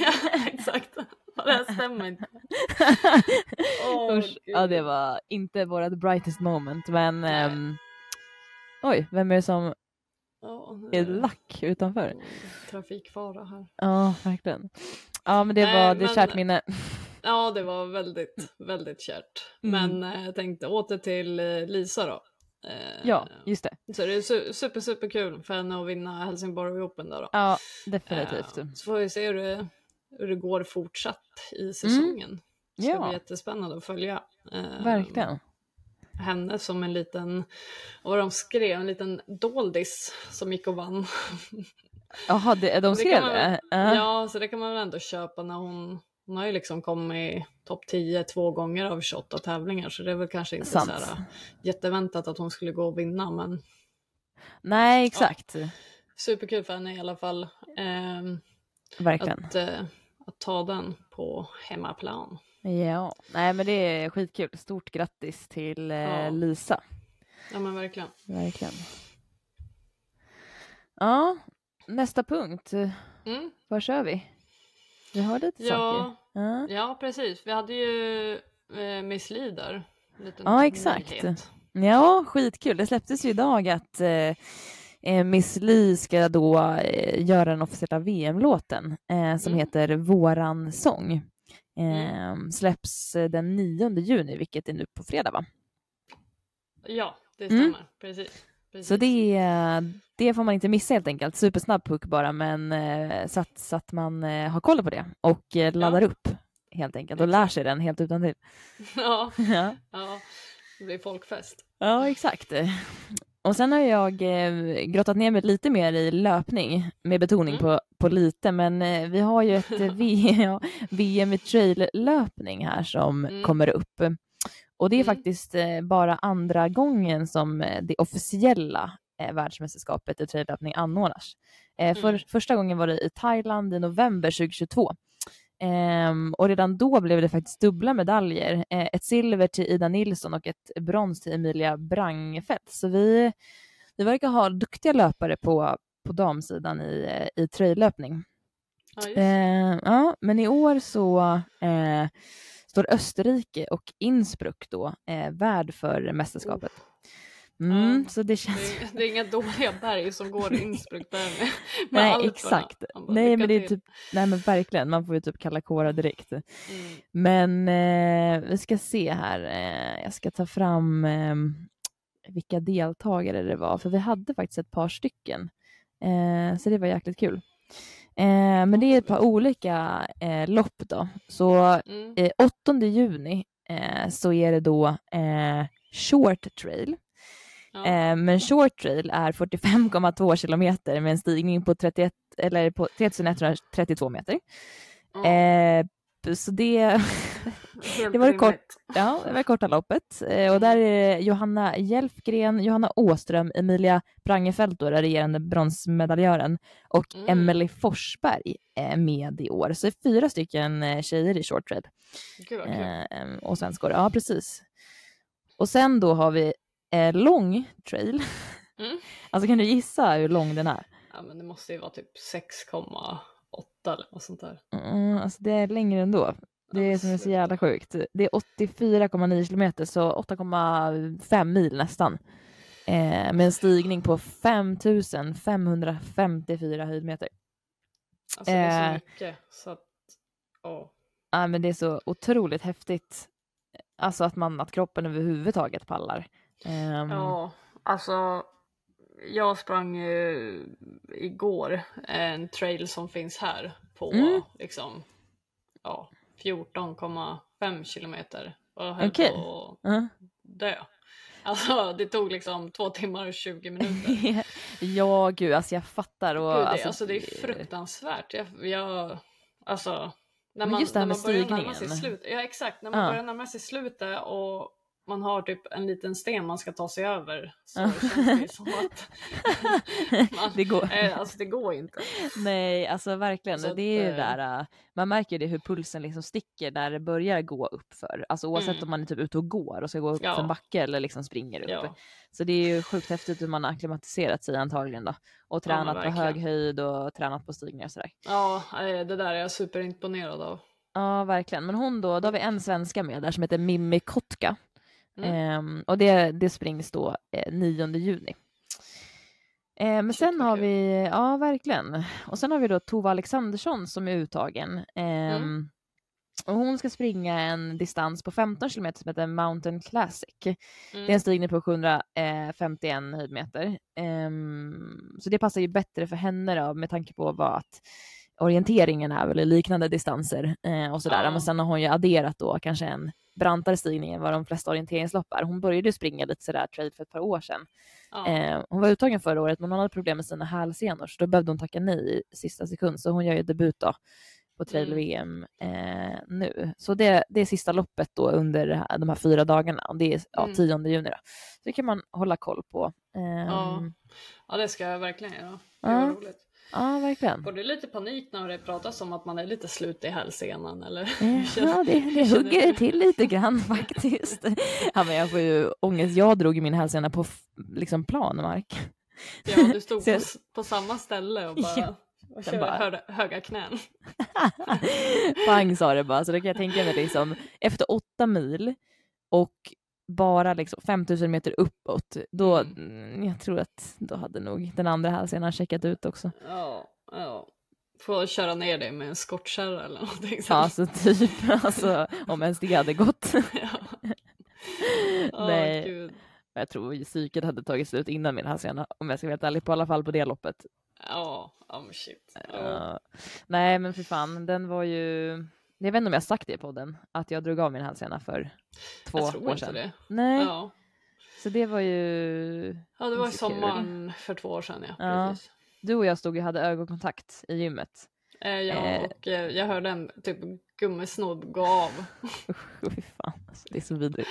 ja, exakt. Det här stämmer inte. Åh, Usch. Ja, det var inte vårt brightest moment, men ehm, oj, vem är det som Ja, är lack utanför? Trafikfara här. Ja, verkligen. Ja, men det Nej, var det men- kärt minne. Ja, det var väldigt, väldigt kärt. Mm. Men eh, jag tänkte åter till eh, Lisa då. Eh, Ja, just det. Så det är su- super, super kul för henne att vinna Helsingborg Open där då. Ja, definitivt. Så får vi se hur det, hur det går fortsatt i säsongen. Det ska Ja. bli jättespännande att följa. eh, Verkligen. Henne som en liten, vad de skrev, en liten doldis som gick och vann. Jaha, det, de Det skrev man det? väl- Ja. Ja, så det kan man väl ändå köpa när hon, hon har ju liksom kommit topp 10 två gånger av 28 tävlingar så det är väl kanske inte Sant. så här äh, jätteväntat att hon skulle gå och vinna men Nej, exakt. superkul för henne i alla fall ehm, Verkligen. att, eh, att ta den på hemmaplan. Ja, nej men det är skitkul. Stort grattis till eh, Ja. Lisa. Ja men verkligen. Verkligen. Ja, nästa punkt. Mm. Var kör vi? Vi har lite saker. Ja, Ja. ja, precis. Vi hade ju eh, Miss Li där. Ja, exakt. nyhet. ja, skitkul. Det släpptes ju idag att eh, eh, Miss Li ska då eh, göra den officiella VM-låten eh, som Mm. heter Våran sång. Eh, Släpps eh, den 9 juni, vilket är nu på fredag va? Ja, det Mm. stämmer. Precis. precis. Så det, det får man inte missa helt enkelt. Supersnabb puck bara, men eh, så, att, så att man eh, har koll på det och eh, laddar upp helt enkelt och lär sig den helt utan till. ja, ja. ja, det blir folkfest. ja, exakt. Och sen har jag eh, grottat ner mig lite mer i löpning, med betoning Mm. på, på lite, men eh, vi har ju ett eh, VM i trail-löpning här som Mm. kommer upp. Och det är Mm. faktiskt eh, bara andra gången som eh, det officiella eh, världsmästerskapet i traillöpning anordnas. Eh, för, Mm. Första gången var det i Thailand i november 2022. Ehm, och redan då blev det faktiskt dubbla medaljer. Eh, ett silver till Ida Nilsson och ett brons till Emilia Brangfeldt. Så vi, vi verkar ha duktiga löpare på, på damsidan i, eh, i traillöpning. Ja. Eh, ja, men i år så eh, står Österrike och Innsbruck då eh, värd för mästerskapet. Mm, Ja, så det känns... Det, är, det är inga dåliga berg som går i Innsbruck där med, med Nej, Alperna. exakt. Bara, Nej, men det är typ, nej men verkligen, man får ju typ kalla kåra direkt. Mm. Men eh, vi ska se här, eh, jag ska ta fram eh, vilka deltagare det var, för vi hade faktiskt ett par stycken. Eh, så det var jäkligt kul. Eh, men det är ett par olika lopp då. Så Mm. eh, 8 juni så är det då short trail. Ja. Eh, men short trail är 45,2 kilometer med en stigning på 31 eller på 3132 meter. Eh, så det, det var kort. ja, det var korta loppet. Eh, och där är Johanna Hjelfgren, Johanna Åström, Emilia Brangefeldt, då, den regerande bronsmedaljören, och Mm. Emelie Forsberg är med i år. Så det är fyra stycken tjejer i short trail. Gud. Eh, och svenskor, ja precis. Och sen då har vi eh, lång trail. Mm. Alltså kan du gissa hur lång den är? Ja, men det måste ju vara typ 6,8 eller något sånt där. Mm, alltså det är längre ändå. Det är som är så jävla sjukt. Det är 84,9 kilometer, så 8,5 mil nästan. Eh, med en stigning på 5554 höjdmeter. Alltså det är så Eh. mycket så att, ja. Ja, men det är så otroligt häftigt. Alltså att, man, att kroppen överhuvudtaget pallar. Ehm, Ja, alltså jag sprang ju igår en trail som finns här på Mm. liksom ja, 14,5 kilometer och höll Okej. på att dö. Alltså det tog liksom två timmar och 20 minuter. ja, gud, alltså jag fattar. Och, Gud, det, alltså, alltså, det är fruktansvärt. Jag, jag, alltså, när Men man, just det här när med man börjar sig stigningen. slut, ja exakt, när man Ja. börjar närma sig slutet och man har typ en liten sten man ska ta sig över så Ja. känns det som att man, Det går. eh, alltså det går inte. Nej, alltså verkligen. Så det är ju det eh, där, äh, man märker det hur pulsen liksom sticker när det börjar gå upp för. Alltså oavsett Mm. om man är typ ute och går och ska gå upp Ja. för en backe eller liksom springer upp. Ja, Så det är ju sjukt häftigt hur man har akklimatiserat sig antagligen då. Och Ja, tränat på verkligen. hög höjd och tränat på stigningar och sådär. ja eh, det där är jag superimponerad av. Ja, verkligen. Men hon då, då har vi en svenska med där som heter Mimmi Kotka. Mm. Ehm, och det, det springs då eh, 9 juni. Eh, men Shit, sen har kul. vi, ja verkligen. Och sen har vi då Tova Alexandersson som är uttagen. Ehm, Mm. Och hon ska springa en distans på 15 kilometer som heter Mountain Classic. Det är en Mm. stigning på 751 höjdmeter. Ehm, så det passar ju bättre för henne då med tanke på vad att orienteringen är väl i liknande distanser eh, och sådär. Ja. Men sen har hon ju adderat då kanske en brantare stigning än vad de flesta orienteringslopp är. Hon började springa lite sådär trail för ett par år sedan. Ja. Eh, hon var uttagen förra året men hon hade problem med sina hälsenor så då behövde hon tacka nej i sista sekund. Så hon gör ju debut då på trail-VM eh, nu. Så det, det är sista loppet då under här, de här fyra dagarna och det är ja, Mm. 10 juni. Då. Så det kan man hålla koll på. Ehm, Ja. ja, det ska jag verkligen göra. Det Ja. var roligt. Ja, verkligen. Får du lite panik när det pratas om att man är lite slut i hälsenan eller? Ja, det, det hugger till lite grann faktiskt. Ja, men jag får ju ångest. Jag drog min hälsena på liksom planmark. Ja, du stod på, jag- på samma ställe och bara, Ja, och körde bara- höga, höga knän. Pang sa det bara, så det kan jag tänka mig liksom efter åtta mil och bara liksom 5000 meter uppåt, då, Mm. mm, jag tror att då hade nog den andra hälsenan checkat ut också. Ja, ja. Får köra ner dig med en skottkärra eller någonting. Ja, alltså typ, alltså om ens det hade gått. ja. Åh, Nej. Gud. Jag tror psyket hade tagit slut innan min hälsena, om jag ska vara helt ärlig, på alla fall på det loppet. Ja, ja men shit. Ja. Ja. nej, men för fan, den var ju... Jag vet inte om jag sagt det i podden, att jag drog av min hälsena för två jag tror år inte sedan. det. Nej, Ja. Så det var ju... Ja, det var i sommaren för två år sedan. Ja, Ja. Du och jag stod och hade ögonkontakt i gymmet. Eh, ja, Eh. och eh, jag hörde en typ gummisnodd gå av. Usch, fan. Alltså, det är så vidrigt.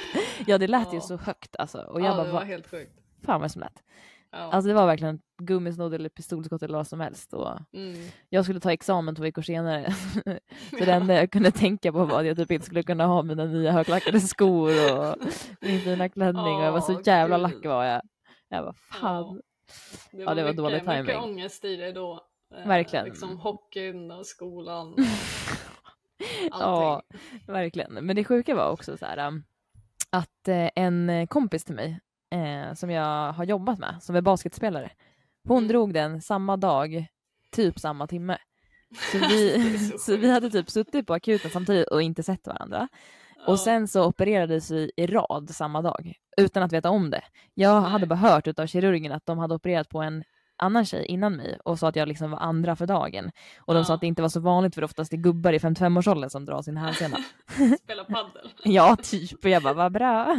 Ja, det lät ju Ja. så högt alltså. Och jag ja, bara, det var helt sjukt. fan vad som lät. Ja. Alltså det var verkligen gummisnodd eller pistolskott eller vad som helst. Och mm. jag skulle ta examen två veckor senare. så det enda jag kunde tänka på var att jag typ inte skulle kunna ha mina nya högklackade skor och min fina klänning. och jag var så jävla gud. lack var jag. Jag bara fan. Det Ja, det var mycket, dålig Mycket timing. ångest i det då. Eh, Verkligen. Liksom hockeyn och skolan. Och Ja, verkligen. Men det sjuka var också så här um, att eh, en kompis till mig eh, som jag har jobbat med, som är basketspelare, hon Mm. drog den samma dag, typ samma timme. Så vi, så så vi hade typ suttit på akuten samtidigt och inte sett varandra. Ja. Och sen så opererades vi i rad samma dag, utan att veta om det. Jag hade bara hört av kirurgen att de hade opererat på en annan tjej innan mig och sa att jag liksom var andra för dagen. Och de sa att det inte var så vanligt för oftast är gubbar i 55-årsåldern som drar sin hälsena. Spela paddel. Ja, typ. Och jag bara, vad bra.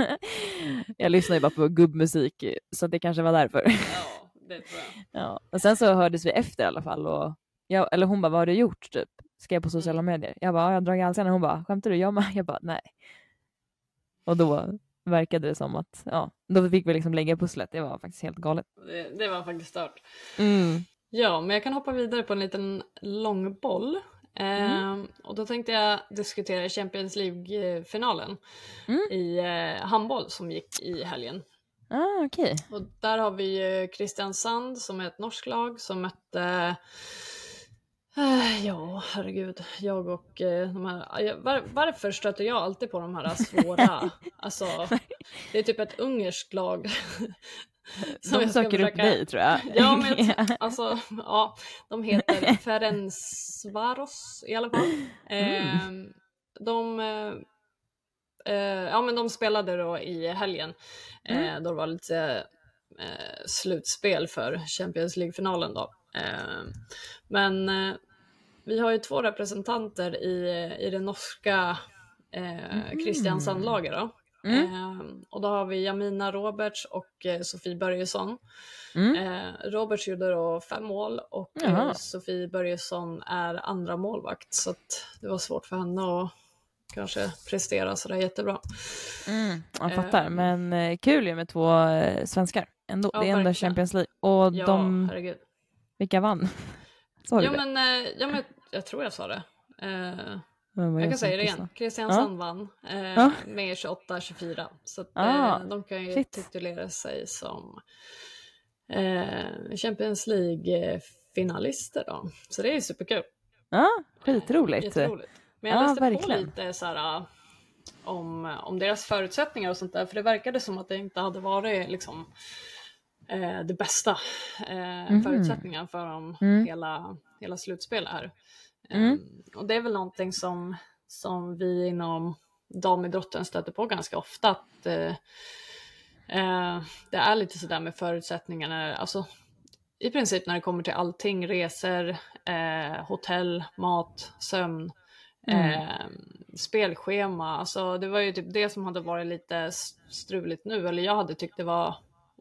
Jag lyssnar ju bara på gubbmusik, så det kanske var därför. Ja, det tror jag. Ja. Och sen så hördes vi efter i alla fall. Och jag, eller hon bara, vad har du gjort? Typ. Skrev på sociala medier. Jag bara, "Ja, jag har dragit halsen. Hon bara, skämtar du? Jag med. Jag bara, nej. Och då verkade det som att, ja, då fick vi liksom lägga pusslet. Det var faktiskt helt galet. Det, det var faktiskt stört. Mm. Ja, men jag kan hoppa vidare på en liten långboll. Ehm, och då tänkte jag diskutera Champions League-finalen Mm. i eh, handboll som gick i helgen. Ah, okej. Och där har vi eh, Kristiansand som är ett norskt lag som mötte eh, Ja, herregud. Jag och eh, de här... jag- Var, varför stöter jag alltid på de här svåra? alltså, det är typ ett ungerskt lag. som De söker upp försöka- dig tror jag. Ja, men alltså, ja, de heter Ferencvaros i alla fall. Eh, de, eh, ja, men de spelade då i helgen eh, då det var lite eh, slutspel för Champions League-finalen då. Eh, men eh, vi har ju två representanter i, i det norska eh, Kristiansandlaget då. Mm. Eh, och då har vi Jamina Roberts och eh, Sofie Börjesson. Mm. Eh, Roberts gjorde då fem mål och Jaha. Sofie Börjesson är andra målvakt så det var svårt för henne att kanske prestera sådär jättebra. Mm, jag fattar, men kul ju med två svenskar. Ändå. Ja, det är ändå verkligen. Champions League. Och Ja, de, herregud. Vilka vann? Sa du det? men, eh, ja men jag tror jag sa det. Eh, var jag kan som säga det igen. Kristiansand vann eh, Ja. med 28-24. Så att, Ah, eh, de kan ju shit. titulera sig som eh, Champions League-finalister då. Så det är ju superkul. Ja, skitroligt. Jätteroligt. Men jag Ja, läste verkligen. på lite så här, äh, om, om deras förutsättningar och sånt där, för det verkade som att det inte hade varit liksom, eh, det bästa eh, Mhm. förutsättningar för dem Mm. hela, hela slutspelet här. Mm. Eh, och det är väl någonting som, som vi inom damidrotten stöter på ganska ofta, att eh, eh, det är lite sådär med förutsättningarna, alltså i princip när det kommer till allting, resor, eh, hotell, mat, sömn, Mm. eh, spelschema. Alltså det var ju typ det som hade varit lite struligt nu, eller jag hade tyckt det var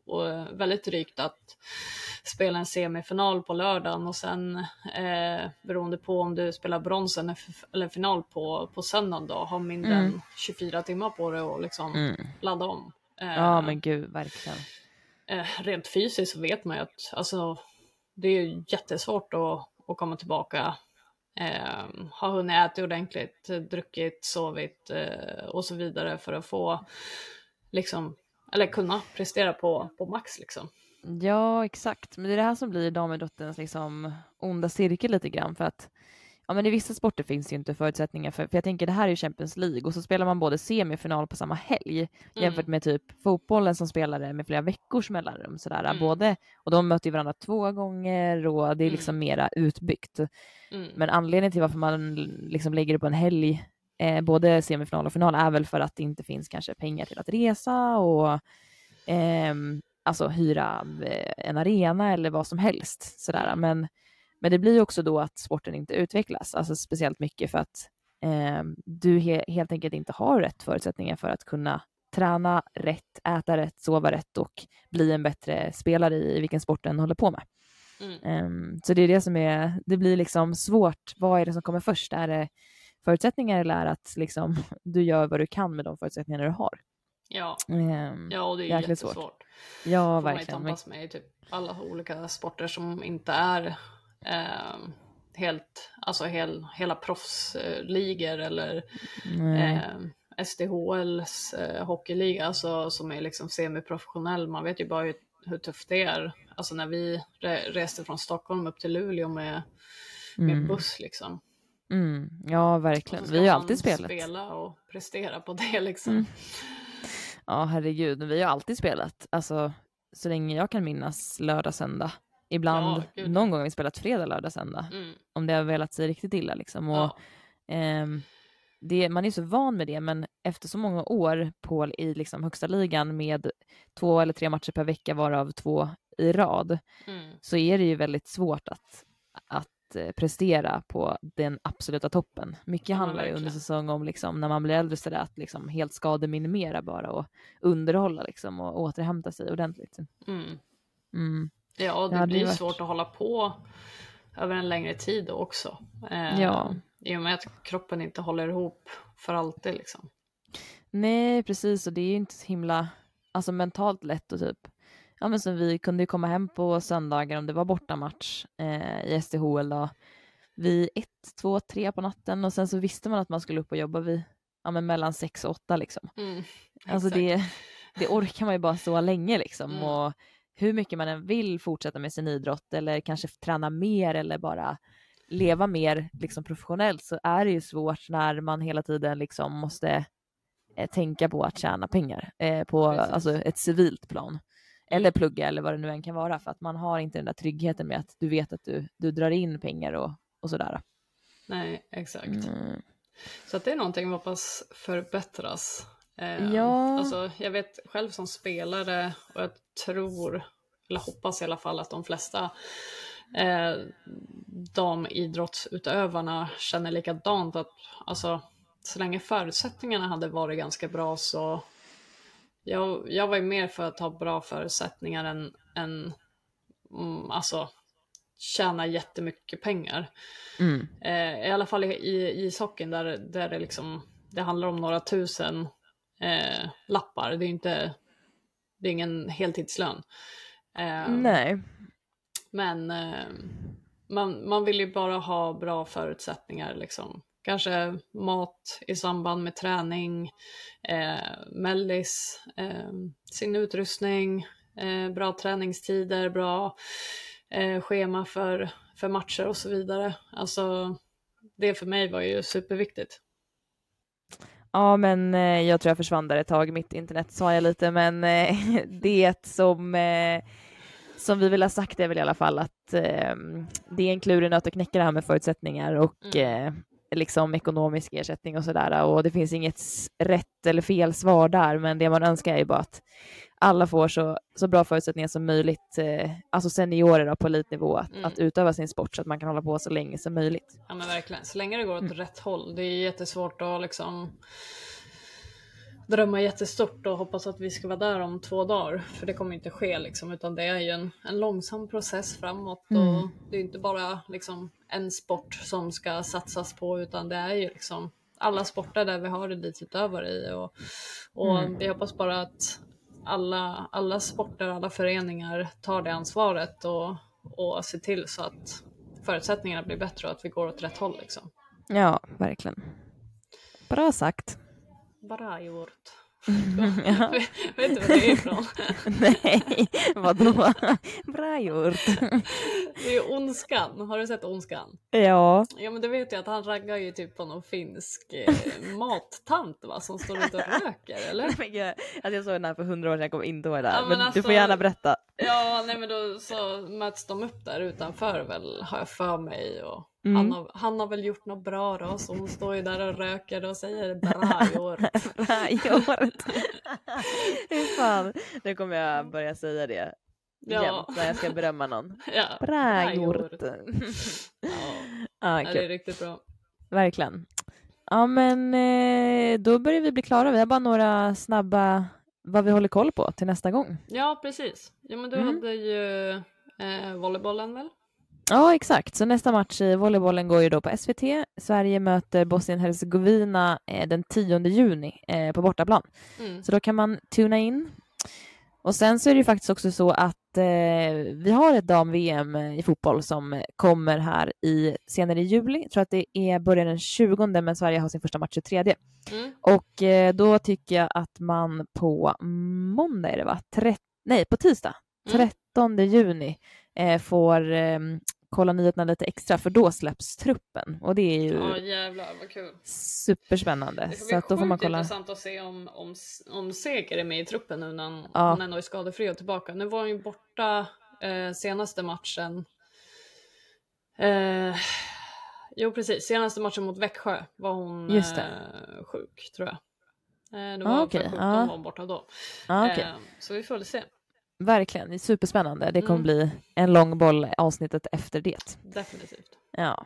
eh, väldigt drygt att spela en semifinal på lördagen och sen eh, beroende på om du spelar bronsen eller final på, på söndagen då, ha mindre Mm. än 24 timmar på dig och liksom Mm. ladda om. Eh, Ja, men gud, verkligen. eh, rent fysiskt så vet man ju att alltså, det är jättesvårt att, att komma tillbaka. Eh, ha hunnit äta ordentligt, druckit, sovit eh, och så vidare för att få liksom, eller kunna prestera på, på max liksom. Ja, exakt. Men det är det här som blir damidrottens liksom onda cirkel lite grann för att ja, men i vissa sporter finns det ju inte förutsättningar för, för jag tänker det här är ju Champions League och så spelar man både semifinal på samma helg jämfört med typ fotbollen som spelar det med flera veckors mellanrum sådär, Mm. både och de möter ju varandra två gånger och det är liksom mera utbyggt. Mm. Men anledningen till varför man liksom lägger det på en helg, eh, både semifinal och final, är väl för att det inte finns kanske pengar till att resa och ehm, alltså hyra eh, en arena eller vad som helst. Sådär. Men, men det blir också då att sporten inte utvecklas, alltså speciellt mycket för att ehm, du he helt enkelt inte har rätt förutsättningar för att kunna träna rätt, äta rätt, sova rätt och bli en bättre spelare i vilken sport den håller på med. Mm. Um, så det är det som är, det blir liksom svårt. Vad är det som kommer först? Är det förutsättningar eller är att liksom, du gör vad du kan med de förutsättningar du har? Ja. Um, ja, och det är jättesvårt. svårt. Ja, får man verkligen. tampas med i typ alla olika sporter som inte är eh, helt, alltså hel, hela proffsligor eller eh, SDHLs eh, hockeyliga, alltså, som är liksom semiprofessionell. Man vet ju bara hur, hur tufft det är. Alltså när vi re reste från Stockholm upp till Luleå med, med Mm. buss liksom. Mm, ja, verkligen. Vi har ju alltid spelat. spela och prestera på det liksom. Mm. Ja, herregud. Vi har alltid spelat. Alltså, så länge jag kan minnas lördag, söndag. Ibland, Ja, någon gång har vi spelat fredag, lördag, söndag. Mm. Om det har velat sig riktigt illa liksom. Och, Ja. ehm, det, man är så van med det, men efter så många år på, i liksom högsta ligan med två eller tre matcher per vecka, varav två i rad, Mm. så är det ju väldigt svårt att, eh, prestera på den absoluta toppen. Mycket Ja, handlar ju under säsong om liksom, när man blir äldre sådär att liksom helt skademinimera bara och underhålla liksom och återhämta sig ordentligt. Mm. Mm. Ja, det, Det blir varit- svårt att hålla på över en längre tid också. Eh, Ja. I och med att kroppen inte håller ihop för alltid liksom. Nej, precis och det är ju inte så himla alltså mentalt lätt och typ Ja men som vi kunde ju komma hem på söndagar om det var bortamatch eh, i SDHL då vid ett, två, tre på natten och sen så visste man att man skulle upp och jobba vid ja, men mellan sex och åtta liksom. Mm, Alltså det, det orkar man ju bara så länge liksom. Mm. Och hur mycket man än vill fortsätta med sin idrott eller kanske träna mer eller bara leva mer liksom professionellt så är det ju svårt när man hela tiden liksom måste eh, tänka på att tjäna pengar eh, på Precis. alltså, ett civilt plan. Eller plugga eller vad det nu än kan vara för att man har inte den där tryggheten med att du vet att du, du drar in pengar och, och sådär. Nej, exakt. Mm. Så att det är någonting vi hoppas förbättras. Eh, Ja. Alltså, jag vet själv som spelare och jag tror, eller hoppas i alla fall att de flesta eh, damidrottsutövarna känner likadant. Att, alltså, så länge förutsättningarna hade varit ganska bra så jag, jag var ju mer för att ha bra förutsättningar än, än mm, alltså, tjäna jättemycket pengar. Mm. Eh, I alla fall i, i ishockeyn där, där det, liksom, det handlar om några tusen eh, lappar. Det är inte det är ingen heltidslön. Eh, Nej. Men eh, man, man vill ju bara ha bra förutsättningar. Liksom. Kanske mat i samband med träning, eh, mellis, eh, sin utrustning, eh, bra träningstider, bra eh, schema för, för matcher och så vidare. Alltså, det för mig var ju superviktigt. Ja, men eh, jag tror jag försvann där ett tag. Mitt internet sa jag lite, men eh, det som, eh, som vi vill ha sagt är väl i alla fall att eh, det är en klurig nöt att knäcka det här med förutsättningar och eh, liksom ekonomisk ersättning och sådär. Och det finns inget rätt eller fel svar där, men det man önskar är ju bara att alla får så, så bra förutsättningar som möjligt, eh, alltså seniorer då, på elitnivå, att, Mm. att utöva sin sport så att man kan hålla på så länge som möjligt. Ja men verkligen, så länge det går åt rätt håll. Det är jättesvårt att liksom drömma jättestort och hoppas att vi ska vara där om två dagar. För det kommer inte ske liksom, utan det är ju en, en långsam process framåt. Och det är inte bara liksom en sport som ska satsas på, utan det är ju liksom alla sporter där vi har elitutövare i. Och, och vi hoppas bara att alla, alla sporter, alla föreningar tar det ansvaret och, och ser till så att förutsättningarna blir bättre och att vi går åt rätt håll. Liksom. Ja, verkligen. Bra sagt. Bra gjort. Ja. Vet du vad det är ifrån? Nej, vadå? Bra gjort. Det är Ondskan. Har du sett Ondskan? Ja. Ja men du vet ju att han raggar ju typ på någon finsk eh, mattant va, som står ute och röker eller? Men gud, Att jag såg den här för hundra år sedan, jag kommer inte ihåg det här. Ja, men men du får alltså- gärna berätta. Ja, nej men då så möts de upp där utanför väl, har jag för mig. Och Mm. han, har, han har väl gjort något bra då, så hon står ju där och röker och säger bra fan. Nu kommer jag börja säga det Ja. jämt när jag ska berömma någon. Ja, Bra gjort. Ja, Ja, ja, det är riktigt bra. Verkligen. Ja, men eh, då börjar vi bli klara. Vi har bara några snabba vad vi håller koll på till nästa gång. Ja, precis. Ja, men du Mm. hade ju eh, volleybollen väl? Ja, exakt. Så nästa match i volleybollen går ju då på SVT. Sverige möter Bosnien-Hercegovina eh, den 10 juni eh, på bortaplan. Mm. Så då kan man tuna in. Och sen så är det ju faktiskt också så att eh, vi har ett dam-VM i fotboll som kommer här i, senare i juli. Jag tror att det är börjar den 20 men Sverige har sin första match 23. Mm. Och eh, då tycker jag att man på måndag är det va? Tret- nej, på tisdag, Mm. 13 juni, eh, får eh, kolla nyheterna lite extra för då släpps truppen och det är ju Ja, jävlar vad kul. superspännande. Det Så att då får man kolla. intressant att se om, om, om Seger är med i truppen nu när han, Ja. han ändå är skadefri och tillbaka. Nu var han ju borta eh, senaste matchen. Eh, jo, precis. Senaste matchen mot Växjö var hon eh, sjuk, tror jag. Eh, det Ah, var okej. för sjukdom Ja. var hon borta då. Ja, okej. Eh, så vi får väl se. Verkligen, det är superspännande. Det kommer Mm. bli en lång boll avsnittet efter det. Definitivt. Ja,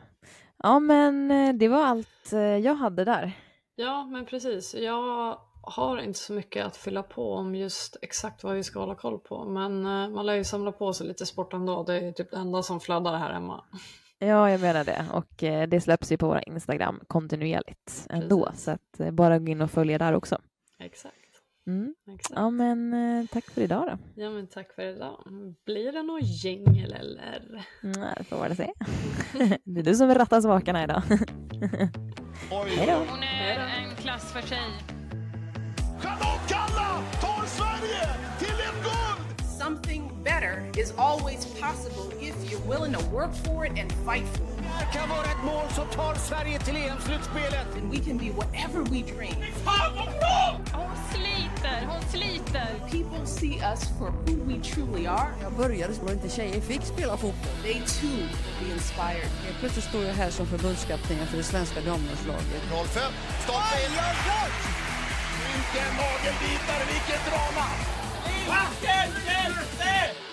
ja men eh, det var allt eh, jag hade där. Ja, men precis. Jag har inte så mycket att fylla på om just exakt vad vi ska hålla koll på. Men eh, man lär ju samla på sig lite sport ändå. Det är typ det enda som flödar här hemma. Ja, jag menar det. Och det släpps ju på våra Instagram kontinuerligt ändå. Precis. Så att bara gå in och följa där också. Exakt. Mm. Ja, men eh, tack för idag då. Ja, men tack för idag. Blir det någon gängel eller? Mm, det får vara se. det är du som rattar spakarna idag. Hej då. Hon är en klass för sig. Charlotte Kalla tar Sverige till ett guld! Something better is always possible if you're willing to work for it and fight for it. Det kan vara ett mål som tar Sverige till EM-slutspelet. And we can be whatever we dream. Fan vad bra! Sliter, hon sliter. People see us for who we truly are. Jag började så inte tjejer fick spela fotboll. They too will be inspired. Helt plötsligt står jag här som förbundskapten för det svenska damlandslaget. 05, stopp in! Vilken nagelbitare, vilket drama! Vilken hjälte!